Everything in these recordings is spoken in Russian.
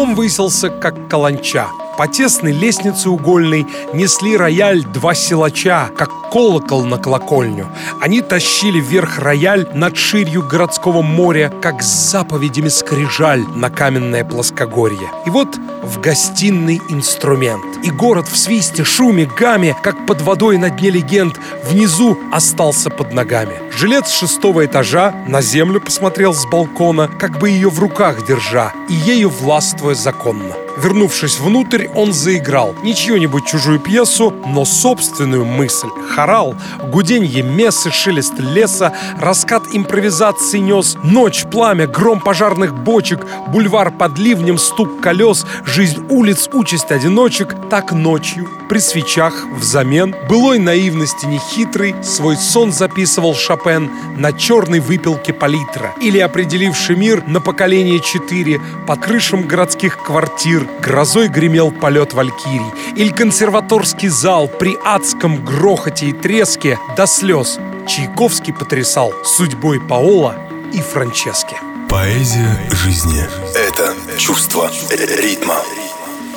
Дом высился, как каланча. По тесной лестнице угольной несли рояль два силача, как колокол на колокольню. Они тащили вверх рояль над ширью городского моря, как с заповедями скрижаль на каменное плоскогорье. И вот в гостиный инструмент. И город в свисте, шуме, гаме, как под водой на дне легенд, внизу остался под ногами. Жилец шестого этажа на землю посмотрел с балкона, как бы ее в руках держа, и ею властвуя законно. Вернувшись внутрь, он заиграл не чью-нибудь чужую пьесу, но собственную мысль. Хорал, гуденье мессы, шелест леса, раскат импровизации нес, ночь, пламя, гром пожарных бочек, бульвар под ливнем, стук колес, жизнь улиц, участь одиночек. Так ночью, при свечах, взамен, былой наивности нехитрый, свой сон записывал Шопен на черной выпилке палитра. Или определивший мир на поколение четыре под крышам городских квартир, грозой гремел полет валькирий, или консерваторский зал при адском грохоте и треске до слез Чайковский потрясал судьбой Паола и Франчески. Поэзия жизни – это чувство ритма.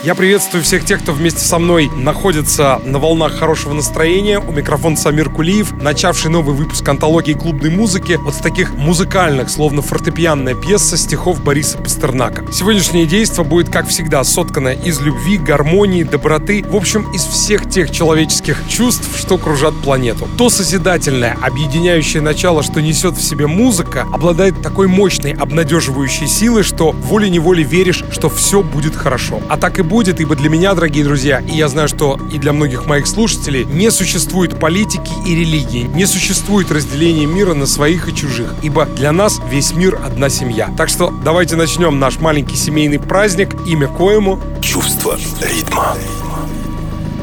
Я приветствую всех тех, кто вместе со мной находится на волнах хорошего настроения. У микрофона Самир Кулиев, начавший новый выпуск антологии клубной музыки вот с таких музыкальных, словно фортепианная пьеса стихов Бориса Пастернака. Сегодняшнее действие будет, как всегда, соткано из любви, гармонии, доброты, в общем, из всех тех человеческих чувств, что кружат планету. То созидательное, объединяющее начало, что несет в себе музыка, обладает такой мощной, обнадеживающей силой, что волей-неволей веришь, что все будет хорошо. А так и будет, ибо для меня, дорогие друзья, и я знаю, что и для многих моих слушателей, не существует политики и религии, не существует разделения мира на своих и чужих, ибо для нас весь мир одна семья. Так что давайте начнем наш маленький семейный праздник, имя коему Чувство ритма.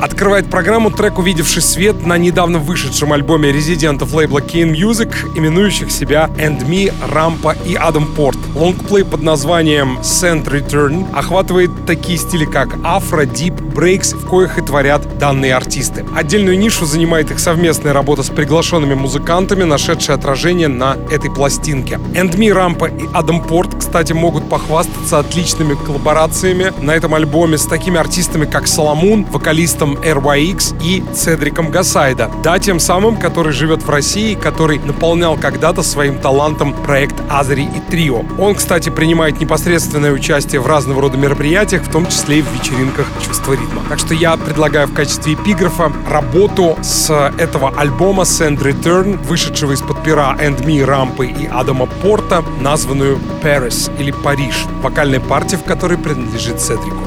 Открывает программу трек, увидевший свет на недавно вышедшем альбоме резидентов лейбла Kane Music, именующих себя And Me, Рампа и Адам Порт. Лонгплей под названием Send Return охватывает такие стили, как афро, дип, брейкс, в коих и творят данные артисты. Отдельную нишу занимает их совместная работа с приглашенными музыкантами, нашедшая отражение на этой пластинке. And Me, Рампа и Адам Порт, кстати, могут похвастаться отличными коллаборациями на этом альбоме с такими артистами, как Соломун, вокалистом RYX и Цедриком Гасайда. Да, тем самым, который живет в России, который наполнял когда-то своим талантом проект Азри и Трио. Он, кстати, принимает непосредственное участие в разного рода мероприятиях, в том числе и в вечеринках «Чувство ритма». Так что я предлагаю в качестве эпиграфа работу с этого альбома Send Return, вышедшего из-под пера And Me, Рампы и Адама Порта, названную Paris или Париж, вокальная партия, в которой принадлежит Цедрику.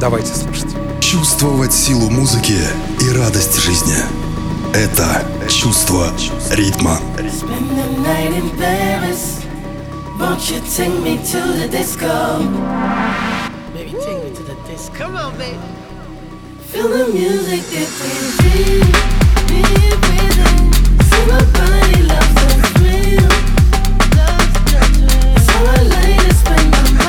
Давайте слушать. Чувствовать силу музыки и радость жизни – это чувство ритма. Spend the night in Paris. Won't you take me to the disco? Baby, take me to the disco. Come on, baby. Feel the music get me deep, deep within. See my body loves the thrill. So I like to spend my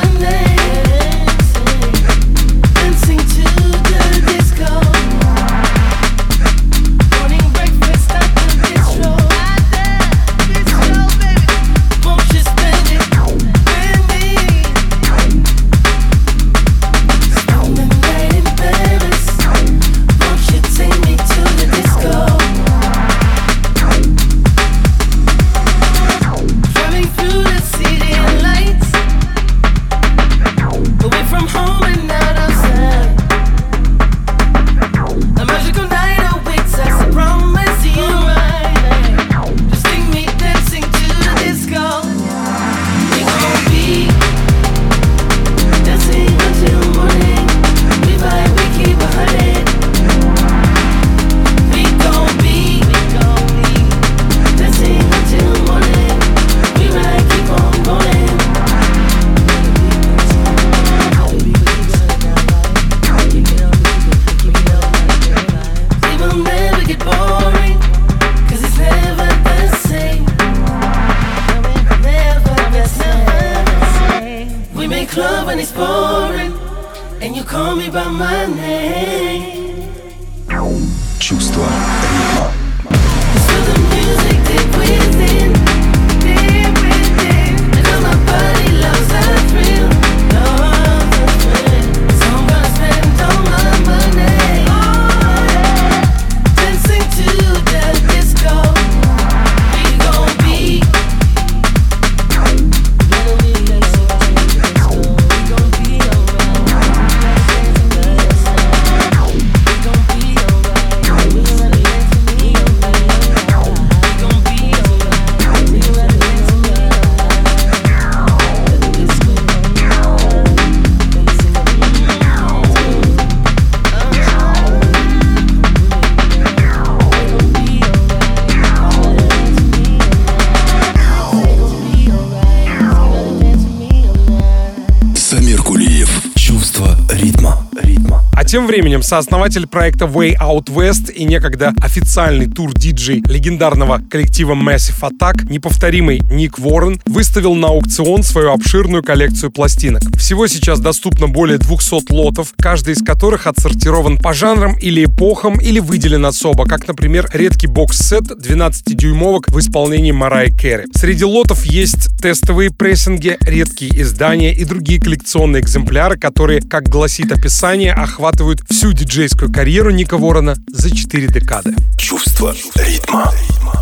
тем временем сооснователь проекта Way Out West и некогда официальный тур-диджей легендарного коллектива Massive Attack, неповторимый Ник Уоррен, выставил на аукцион свою обширную коллекцию пластинок. Всего сейчас доступно более 200 лотов, каждый из которых отсортирован по жанрам или эпохам, или выделен особо, как, например, редкий бокс-сет 12-дюймовок в исполнении Марай Керри. Среди лотов есть тестовые прессинги, редкие издания и другие коллекционные экземпляры, которые, как гласит описание, охватывают всю диджейскую карьеру Ника Ворона за 4 декады. Чувство ритма.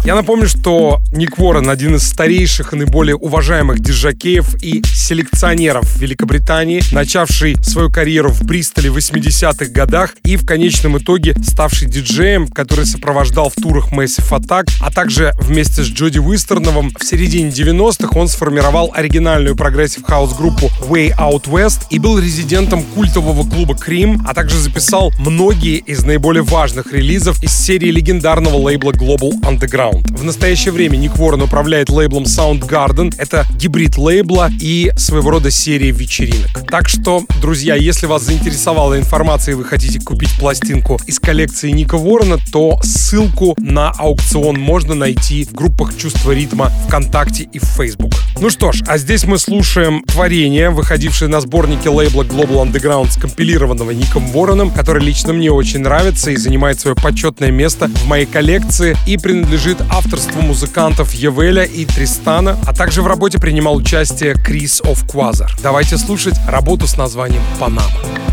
Я напомню, что Ник Уоррен один из старейших и наиболее уважаемых диджакеев и селекционеров Великобритании, начавший свою карьеру в Бристоле в 80-х годах и в конечном итоге ставший диджеем, который сопровождал в турах Massive Attack, а также вместе с Джоди Уистерноффом в середине 90-х он сформировал оригинальную прогрессив-хаус-группу Way Out West и был резидентом культового клуба Cream, а также записал многие из наиболее важных релизов из серии легендарного лейбла Global Underground. В настоящее время Ник Уоррен управляет лейблом Soundgarden. Это гибрид лейбла и своего рода серии вечеринок. Так что, друзья, если вас заинтересовала информация и вы хотите купить пластинку из коллекции Ника Уоррена, то ссылку на аукцион можно найти в группах «Чувство ритма» ВКонтакте и в Facebook. Ну что ж, а здесь мы слушаем творение, выходившее на сборнике лейбла Global Underground, скомпилированного Ником Уорреном, который лично мне очень нравится и занимает свое почетное место в моей коллекции и принадлежит авторству музыкантов Евеля и Тристана, а также в работе принимал участие Крис оф Квазар. Давайте слушать работу с названием «Панама».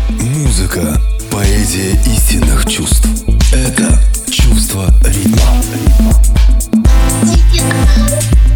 Музыка. Поэзия истинных чувств. Это чувство ритма. Чувство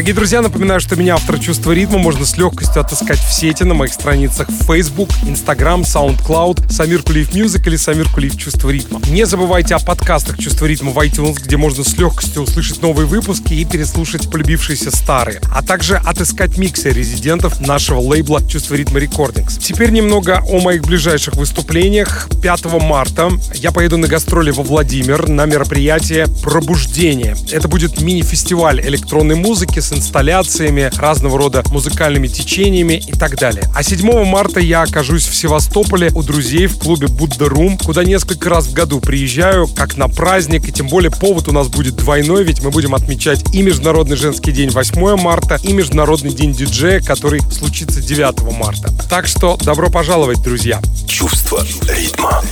Дорогие друзья, напоминаю, что меня, автор чувства ритма, можно с легкостью отыскать в сети на моих страницах Facebook, Instagram, SoundCloud, Самир Кулиев Music или Самир Кулиев Чувство ритма. Не забывайте о подкастах Чувство ритма в iTunes, где можно с легкостью услышать новые выпуски и переслушать полюбившиеся старые, а также отыскать миксы резидентов нашего лейбла Чувство ритма Recordings. Теперь немного о моих ближайших выступлениях. 5 марта я поеду на гастроли во Владимир на мероприятие «Пробуждение». Это будет мини-фестиваль электронной музыки с инсталляциями, разного рода музыкальными течениями и так далее. А 7 марта я окажусь в Севастополе у друзей в клубе Будда Рум, куда несколько раз в году приезжаю, как на праздник, и тем более повод у нас будет двойной, ведь мы будем отмечать и Международный женский день 8 марта, и Международный день диджея, который случится 9 марта. Так что добро пожаловать, друзья! Чувство ритма.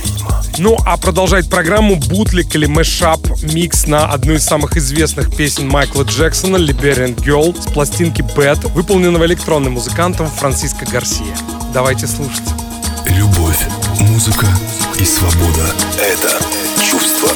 Ну, а продолжает программу бутлик или мэшап микс на одну из самых известных песен Майкла Джексона «Liberian Girl» с пластинки Bad, выполненного электронным музыкантом Франциско Гарсия. Давайте слушать. Любовь, музыка и свобода – это чувство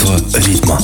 Чувство ритма.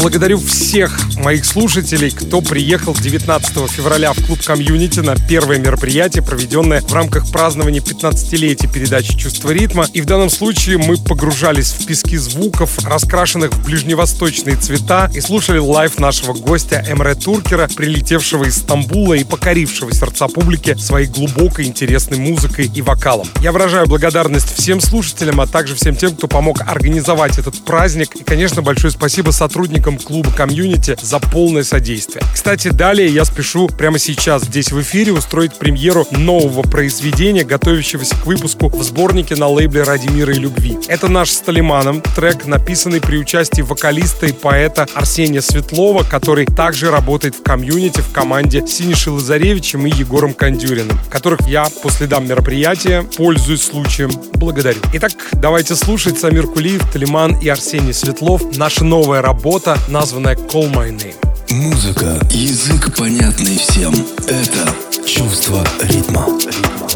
Благодарю всех моих слушателей, кто приехал 19 февраля в клуб комьюнити на первое мероприятие, проведенное в рамках празднования 15-летия передачи «Чувство ритма». И в данном случае мы погружались в пески звуков, раскрашенных в ближневосточные цвета, и слушали лайв нашего гостя Эмре Туркера, прилетевшего из Стамбула и покорившего сердца публики своей глубокой интересной музыкой и вокалом. Я выражаю благодарность всем слушателям, а также всем тем, кто помог организовать этот праздник. И, конечно, большое спасибо сотрудникам клуба комьюнити за полное содействие. Кстати, далее я спешу прямо сейчас здесь в эфире устроить премьеру нового произведения, готовящегося к выпуску в сборнике на лейбле «Ради мира и любви». Это наш с Талиманом трек, написанный при участии вокалиста и поэта Арсения Светлова, который также работает в комьюнити в команде Синиши Лазаревичем и Егором Кондюриным, которых я по следам мероприятия, пользуясь случаем, благодарю. Итак, давайте слушать Самир Кулиев, Талиман и Арсений Светлов. Наша новая работа, названная «Call My Name». Музыка, язык понятный всем. Это чувство ритма. my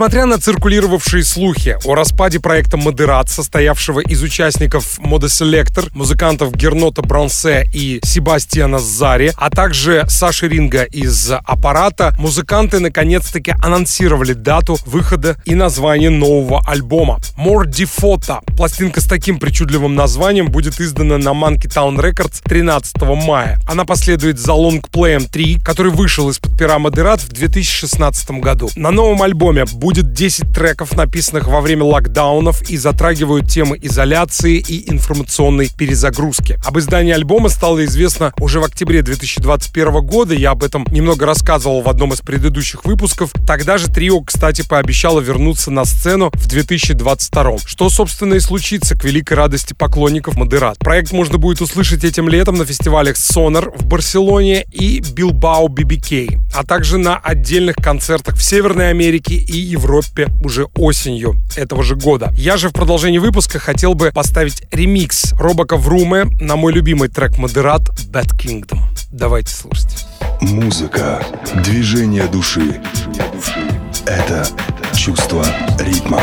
Несмотря на циркулировавшие слухи о распаде проекта «Модерат», состоявшего из участников Мода Селектор, музыкантов Гернота Бронсе и Себастьяна Зари, а также Саши Ринга из «Аппарата», музыканты наконец-таки анонсировали дату выхода и название нового альбома. More Default. Пластинка с таким причудливым названием будет издана на Monkey Town Records 13 мая. Она последует за лонгплеем 3, который вышел из-под пера Модерат в 2016 году. На новом альбоме будет 10 треков, написанных во время локдаунов и затрагивают темы изоляции и информационной перезагрузки. Об издании альбома стало известно уже в октябре 2021 года. Я об этом немного рассказывал в одном из предыдущих выпусков. Тогда же трио, кстати, пообещало вернуться на сцену в 2022. Что, собственно, и случится к великой радости поклонников Модерат. Проект можно будет услышать этим летом на фестивалях Sonar в Барселоне и Bilbao BBK, а также на отдельных концертах в Северной Америке и Европе уже осенью этого же года. Я же в продолжении выпуска хотел бы поставить ремикс Робока Вруме на мой любимый трек Модерат Bad Kingdom. Давайте слушать. Музыка, движение души. Это чувство ритма.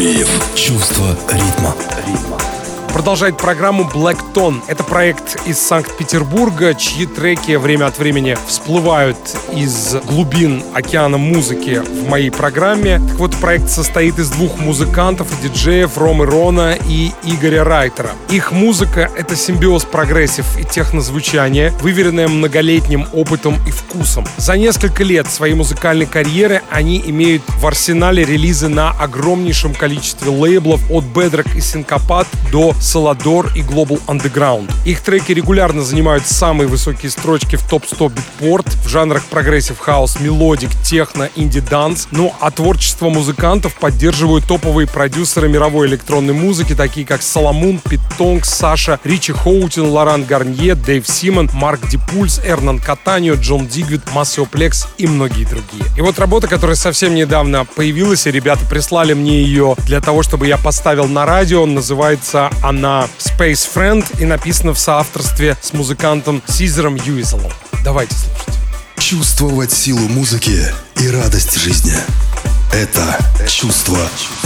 Нургалиев. Чувство ритма. Продолжает программу Black Tone. Это проект из Санкт-Петербурга, чьи треки время от времени всплывают из глубин океана музыки в моей программе. Так вот, проект состоит из двух музыкантов и диджеев Ромы Рона и Игоря Райтера. Их музыка — это симбиоз прогрессив и технозвучания, выверенная многолетним опытом и вкусом. За несколько лет своей музыкальной карьеры они имеют в арсенале релизы на огромнейшем количестве лейблов от Bedrock и Syncopad до Selador и Global Underground. Их треки регулярно занимают самые высокие строчки в топ-100 Beatport в жанрах progressive house, melodic techno, indie dance. Ну а творчество музыкантов поддерживают топовые продюсеры мировой электронной музыки, такие как Соломун, Пит Тонг, Саша, Ричи Хоутин, Лоран Гарнье, Дэйв Симон, Марк Дипульс, Эрнан Катанио, Джон Дигвид, Масео Плекс и многие другие. И вот работа, которая совсем недавно появилась, и ребята прислали мне ее для того, чтобы я поставил на радио, называется она Space Friend и написана в соавторстве с музыкантом Сизером Юизелом. Давайте слушать. Чувствовать силу музыки и радость жизни. Это чувство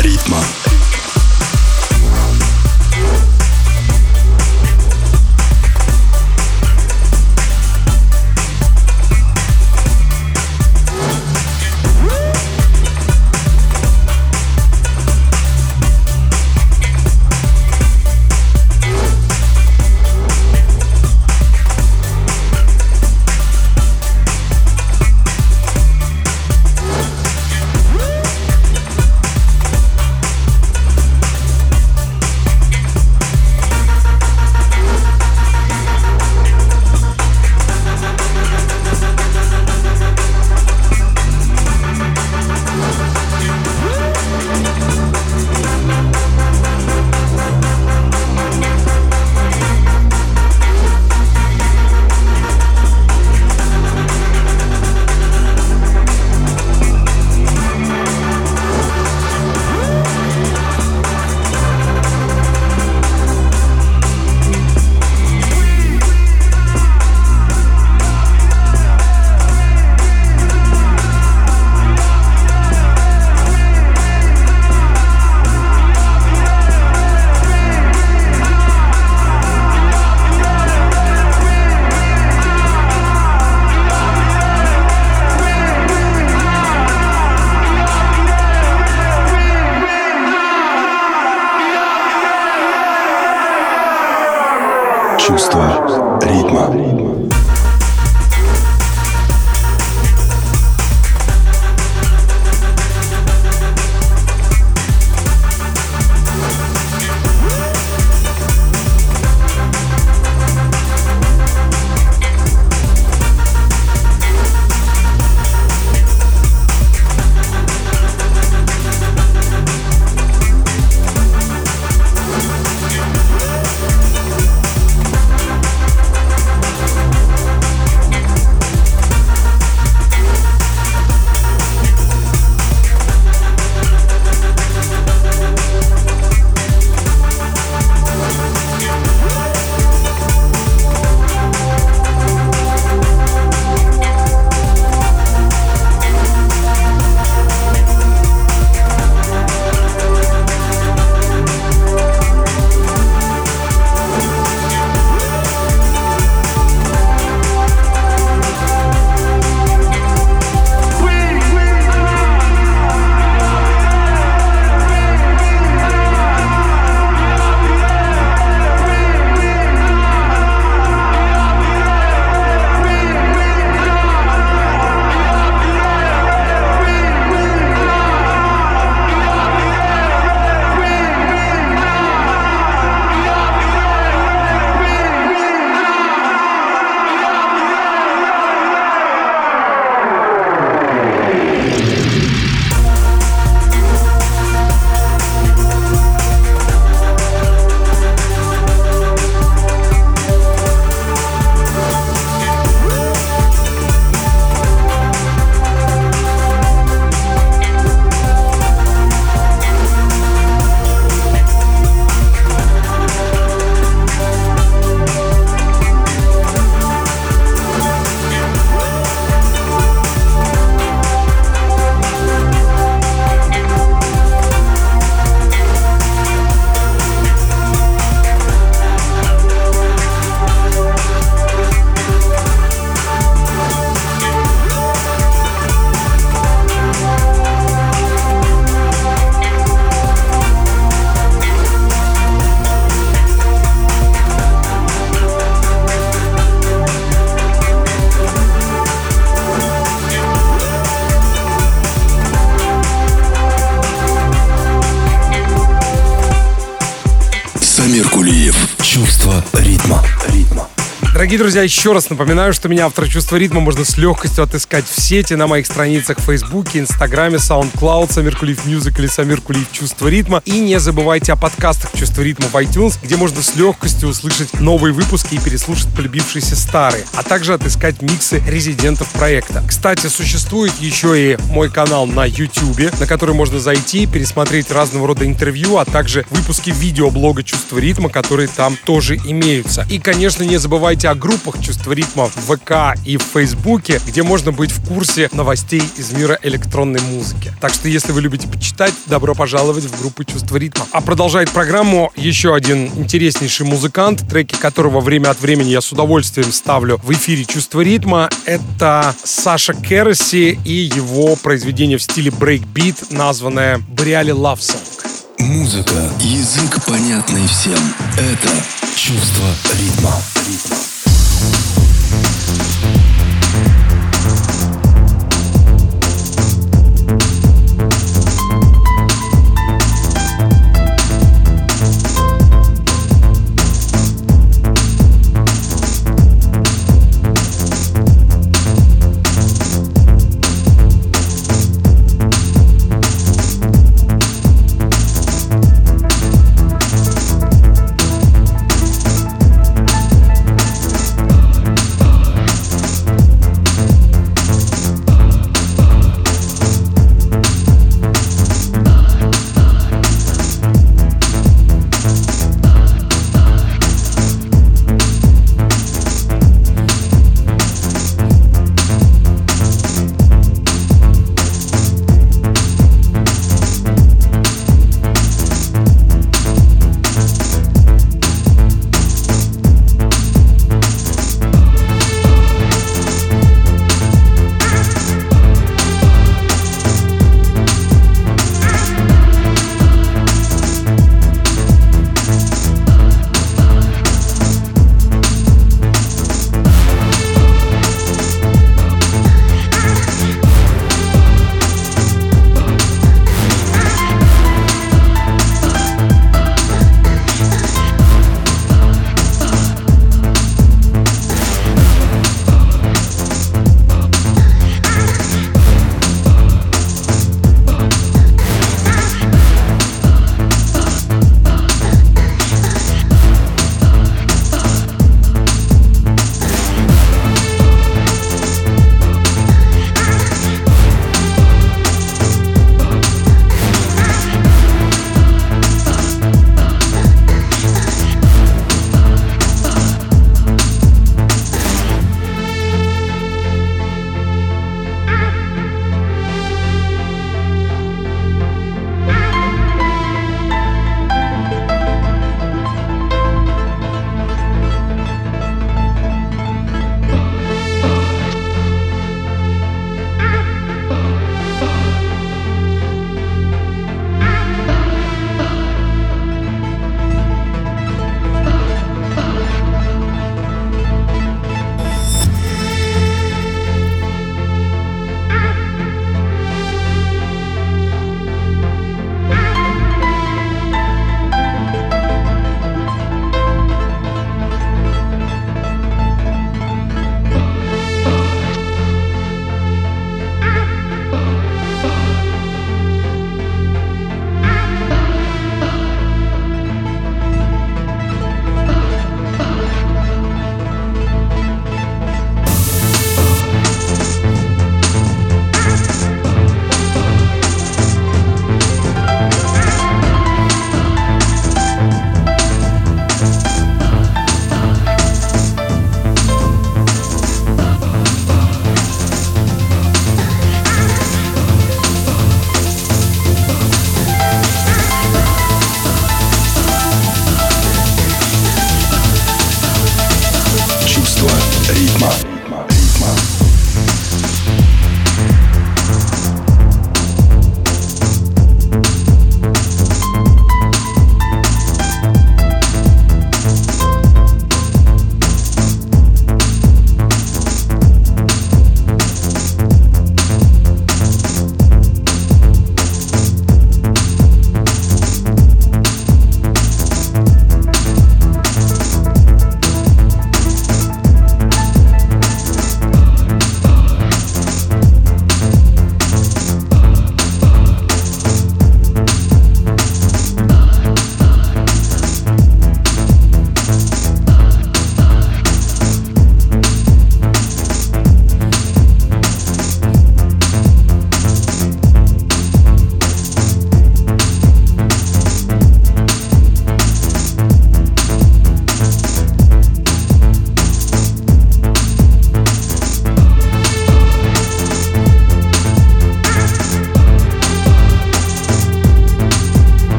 ритма. Чувство Самир Дорогие друзья, еще раз напоминаю, что меня автор чувства ритма можно с легкостью отыскать в сети на моих страницах в Фейсбуке, Инстаграме, SoundCloud, Самир Кулиев Music или Самир Кулиев Чувство ритма. И не забывайте о подкастах Чувство ритма в iTunes, где можно с легкостью услышать новые выпуски и переслушать полюбившиеся старые, а также отыскать миксы резидентов проекта. Кстати, существует еще и мой канал на YouTube, на который можно зайти, пересмотреть разного рода интервью, а также выпуски видеоблога Чувство ритма, которые там тоже имеются. И, конечно, не забывайте о группах Чувство ритма в ВК и в Фейсбуке, где можно быть в курсе новостей из мира электронной музыки. Так что, если вы любите почитать, добро пожаловать в группу Чувство ритма. А продолжает программу еще один интереснейший музыкант, треки которого время от времени я с удовольствием ставлю в эфире Чувство ритма. Это Саша Кероси и его произведение в стиле брейкбит, названное Really Love. Музыка, язык понятный всем. Это чувство ритма. Ритма. Thank you.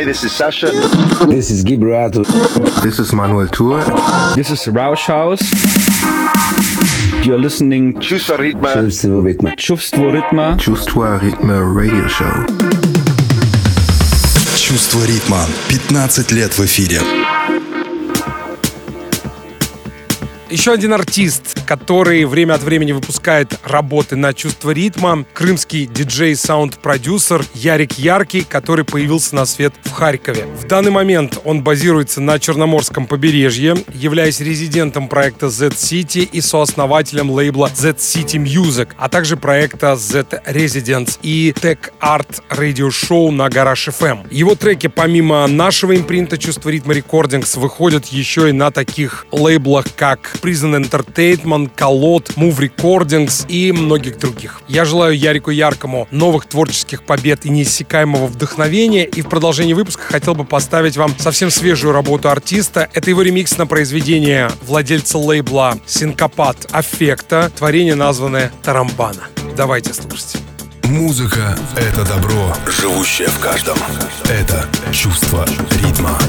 Hi, this is Sasha. This is Gibrato. This is Manuel Tour. This is Rausch House. You're listening to Чувство ритма. Чувство ритма. Чувство ритма. Чувство ритма radio show. Чувство ритма. 15 лет в эфире. Еще один артист, который время от времени выпускает работы на чувство ритма, крымский диджей-саунд-продюсер Ярик Яркий, который появился на свет в Харькове. В данный момент он базируется на Черноморском побережье, являясь резидентом проекта Z-City и сооснователем лейбла Z-City Music, а также проекта Z-Residence и Tech Art Radio Show на Гараж FM. Его треки помимо нашего импринта «Чувство ритма Recordings» выходят еще и на таких лейблах, как Prison Entertainment, Колот, Move Recordings и многих других. Я желаю Ярику Яркому новых творческих побед и неиссякаемого вдохновения. И в продолжении выпуска хотел бы поставить вам совсем свежую работу артиста. Это его ремикс на произведение владельца лейбла Синкопат Аффекта, творение названное Тарамбана. Давайте слушать. Музыка — это добро, живущее в каждом. Это чувство ритма.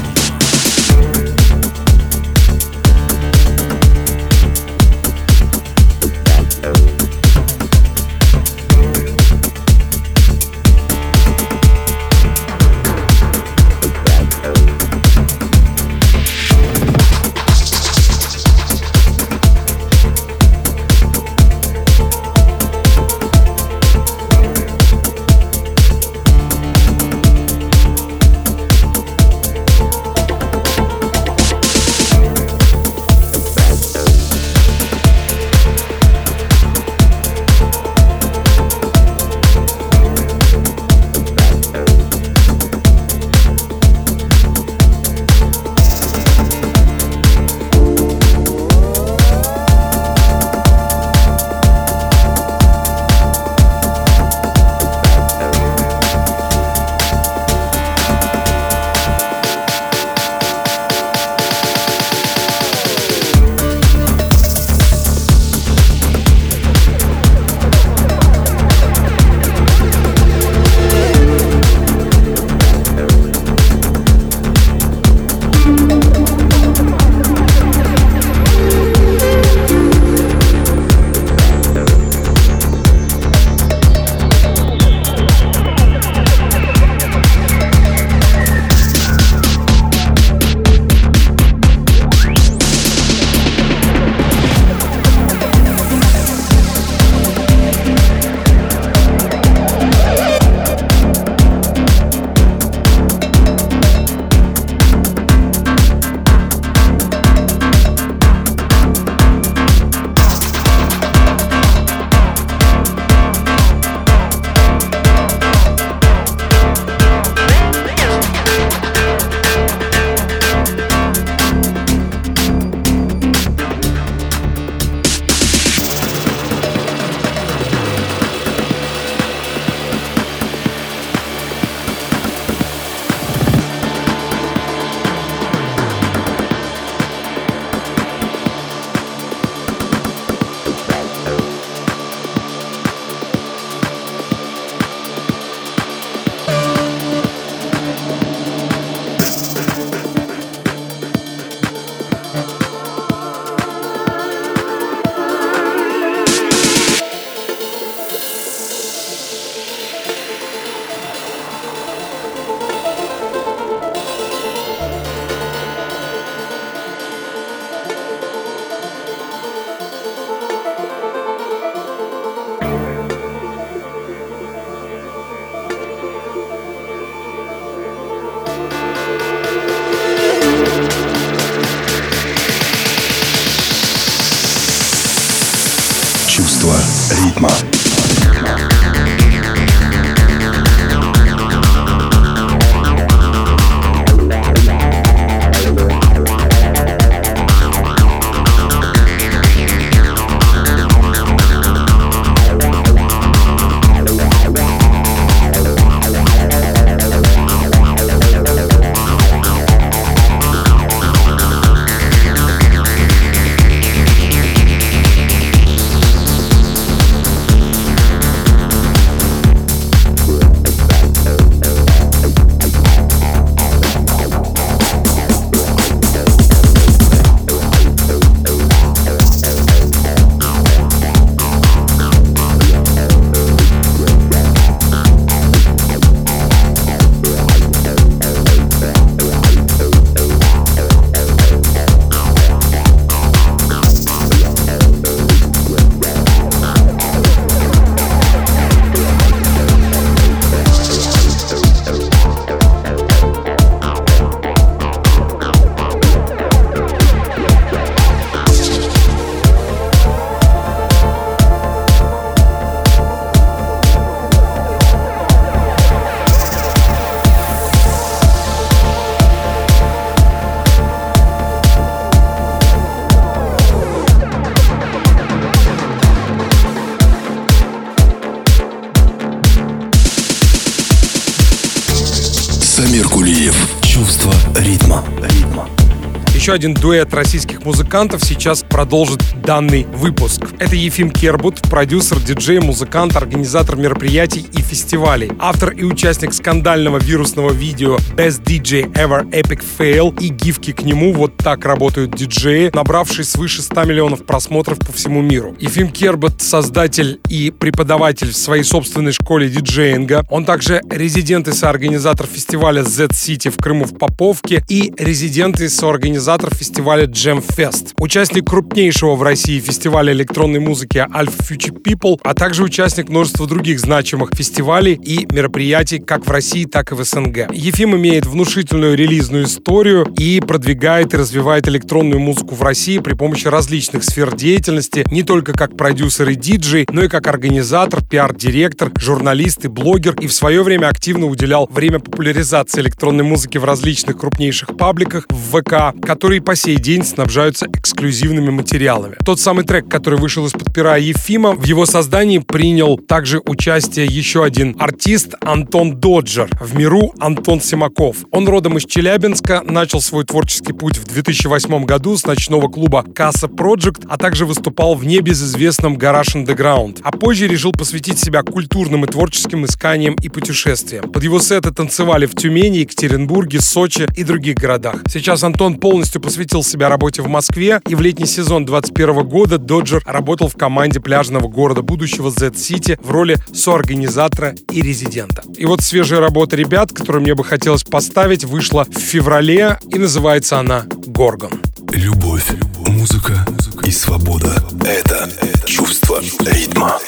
Один дуэт российских музыкантов сейчас продолжит данный выпуск. Это Ефим Кербут, продюсер, диджей, музыкант, организатор мероприятий и фестивалей. Автор и участник скандального вирусного видео Best DJ Ever Epic Fail и гифки к нему «Вот так работают диджеи», набравший свыше 100 миллионов просмотров по всему миру. Ефим Кербут — создатель и преподаватель в своей собственной школе диджеинга. Он также резидент и соорганизатор фестиваля Z-City в Крыму в Поповке и резидент и соорганизатор фестиваля Jam Fest. Участник крупнейшего в России фестиваля электронной музыки Alpha Future People, а также участник множества других значимых фестивалей и мероприятий как в России, так и в СНГ. Ефим имеет внушительную релизную историю и продвигает и развивает электронную музыку в России при помощи различных сфер деятельности, не только как продюсер и диджей, но и как организатор, пиар-директор, журналист и блогер, и в свое время активно уделял время популяризации электронной музыки в различных крупнейших пабликах в ВК, которые по сей день снабжаются эксклюзивными материалами. Тот самый трек, который вышел из-под пера Ефима, в его создании принял также участие еще один артист Антон Доджер, в миру Антон Симаков. Он родом из Челябинска, начал свой творческий путь в 2008 году с ночного клуба Касса Project, а также выступал в небезызвестном Гараж Underground. А позже решил посвятить себя культурным и творческим исканиям и путешествиям. Под его сеты танцевали в Тюмени, Екатеринбурге, Сочи и других городах. Сейчас Антон полностью посвятил себя работе в Москве, и в летний сезон 2021 года Доджер работал в команде пляжного города будущего Z-City в роли соорганизатора и резидента. И вот свежая работа ребят, которую мне бы хотелось поставить, вышла в феврале, и называется она «Горгон». Любовь, музыка и свобода — это чувство ритма.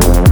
Thank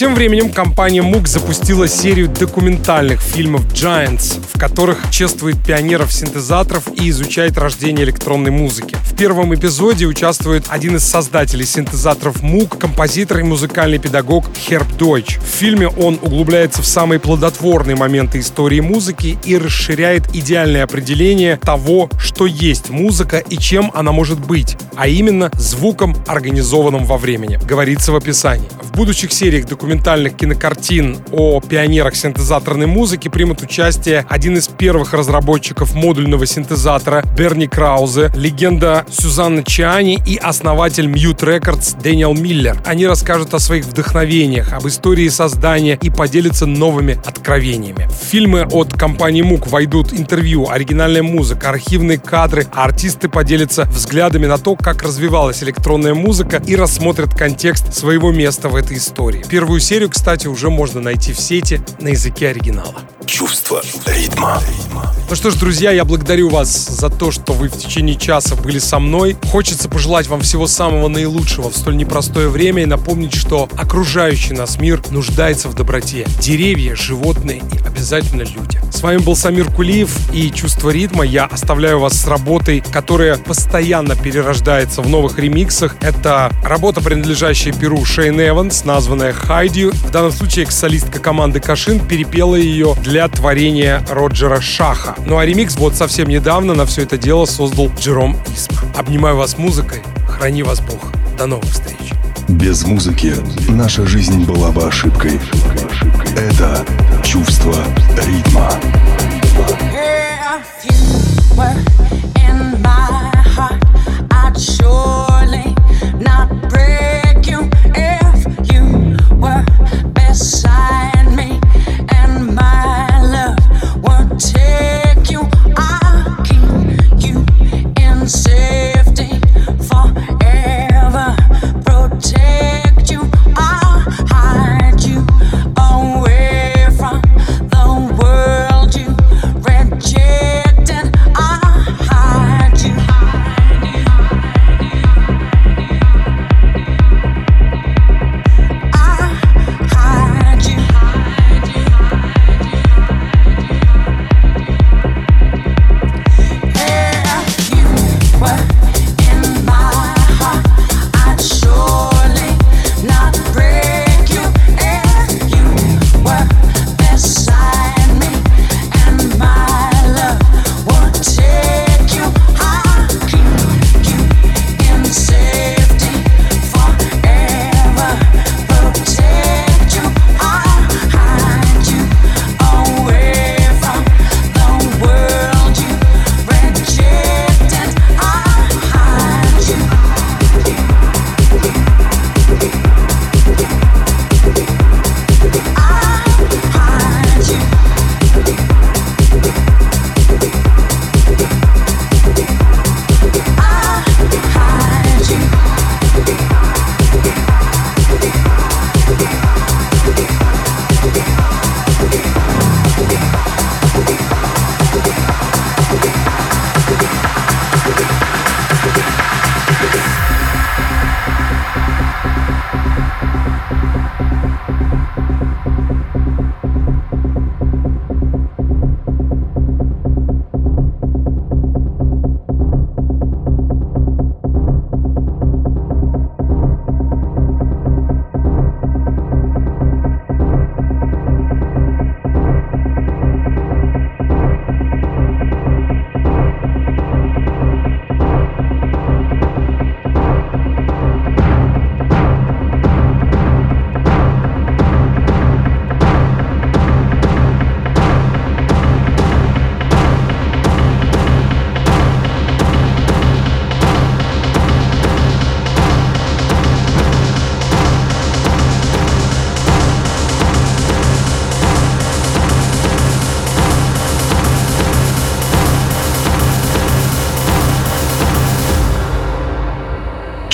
Тем временем компания MOOC запустила серию документальных фильмов Giants, которых чествует пионеров синтезаторов и изучает рождение электронной музыки. В первом эпизоде участвует один из создателей синтезаторов MOOC, композитор и музыкальный педагог Херб Дойч. В фильме он углубляется в самые плодотворные моменты истории музыки и расширяет идеальное определение того, что есть музыка и чем она может быть, а именно звуком, организованным во времени, говорится в описании. В будущих сериях документальных кинокартин о пионерах синтезаторной музыки примут участие один из первых разработчиков модульного синтезатора Берни Краузе, легенда Сюзанна Чиани и основатель Mute Records Дэниел Миллер. Они расскажут о своих вдохновениях, об истории создания и поделятся новыми откровениями. В фильмы от компании MOOC войдут интервью, оригинальная музыка, архивные кадры, а артисты поделятся взглядами на то, как развивалась электронная музыка и рассмотрят контекст своего места в этой истории. Первую серию, кстати, уже можно найти в сети на языке оригинала. Чувство ритма. Ну что ж, друзья, я благодарю вас за то, что вы в течение часа были со мной. Хочется пожелать вам всего самого наилучшего в столь непростое время и напомнить, что окружающий нас мир нуждается в доброте. Деревья, животные и обязательно люди. С вами был Самир Кулиев и «Чувство ритма». Я оставляю вас с работой, которая постоянно перерождается в новых ремиксах. Это работа, принадлежащая Перу Шейн Эванс, названная «Хайди». В данном случае солистка команды Кашин перепела ее для творения Роджера Шаха. Ну а ремикс вот совсем недавно на все это дело создал Джером Исма. Обнимаю вас музыкой, храни вас Бог. До новых встреч. Без музыки наша жизнь была бы ошибкой. Это чувство ритма. If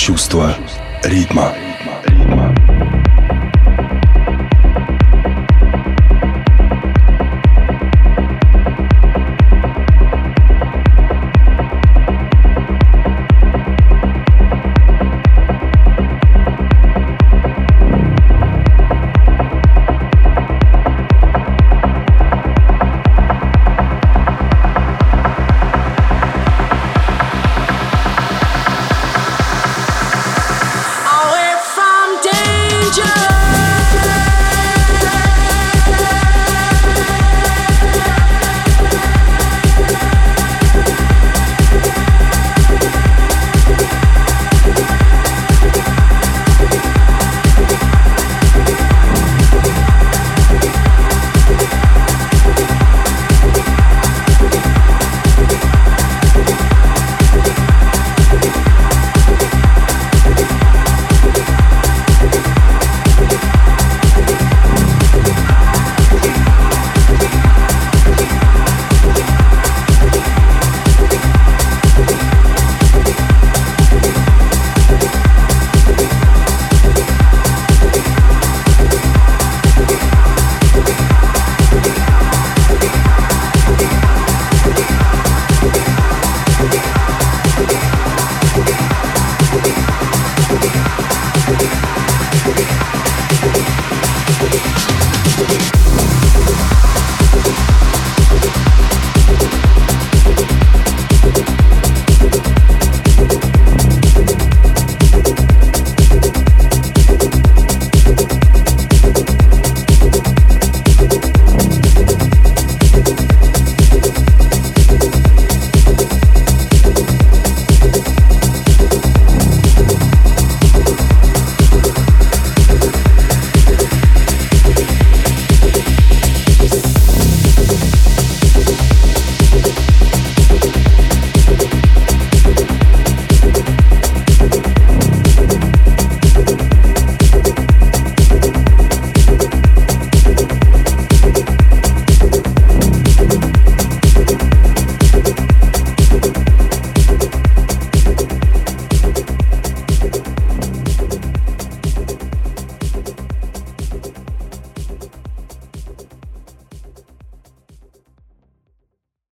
Чувство ритма.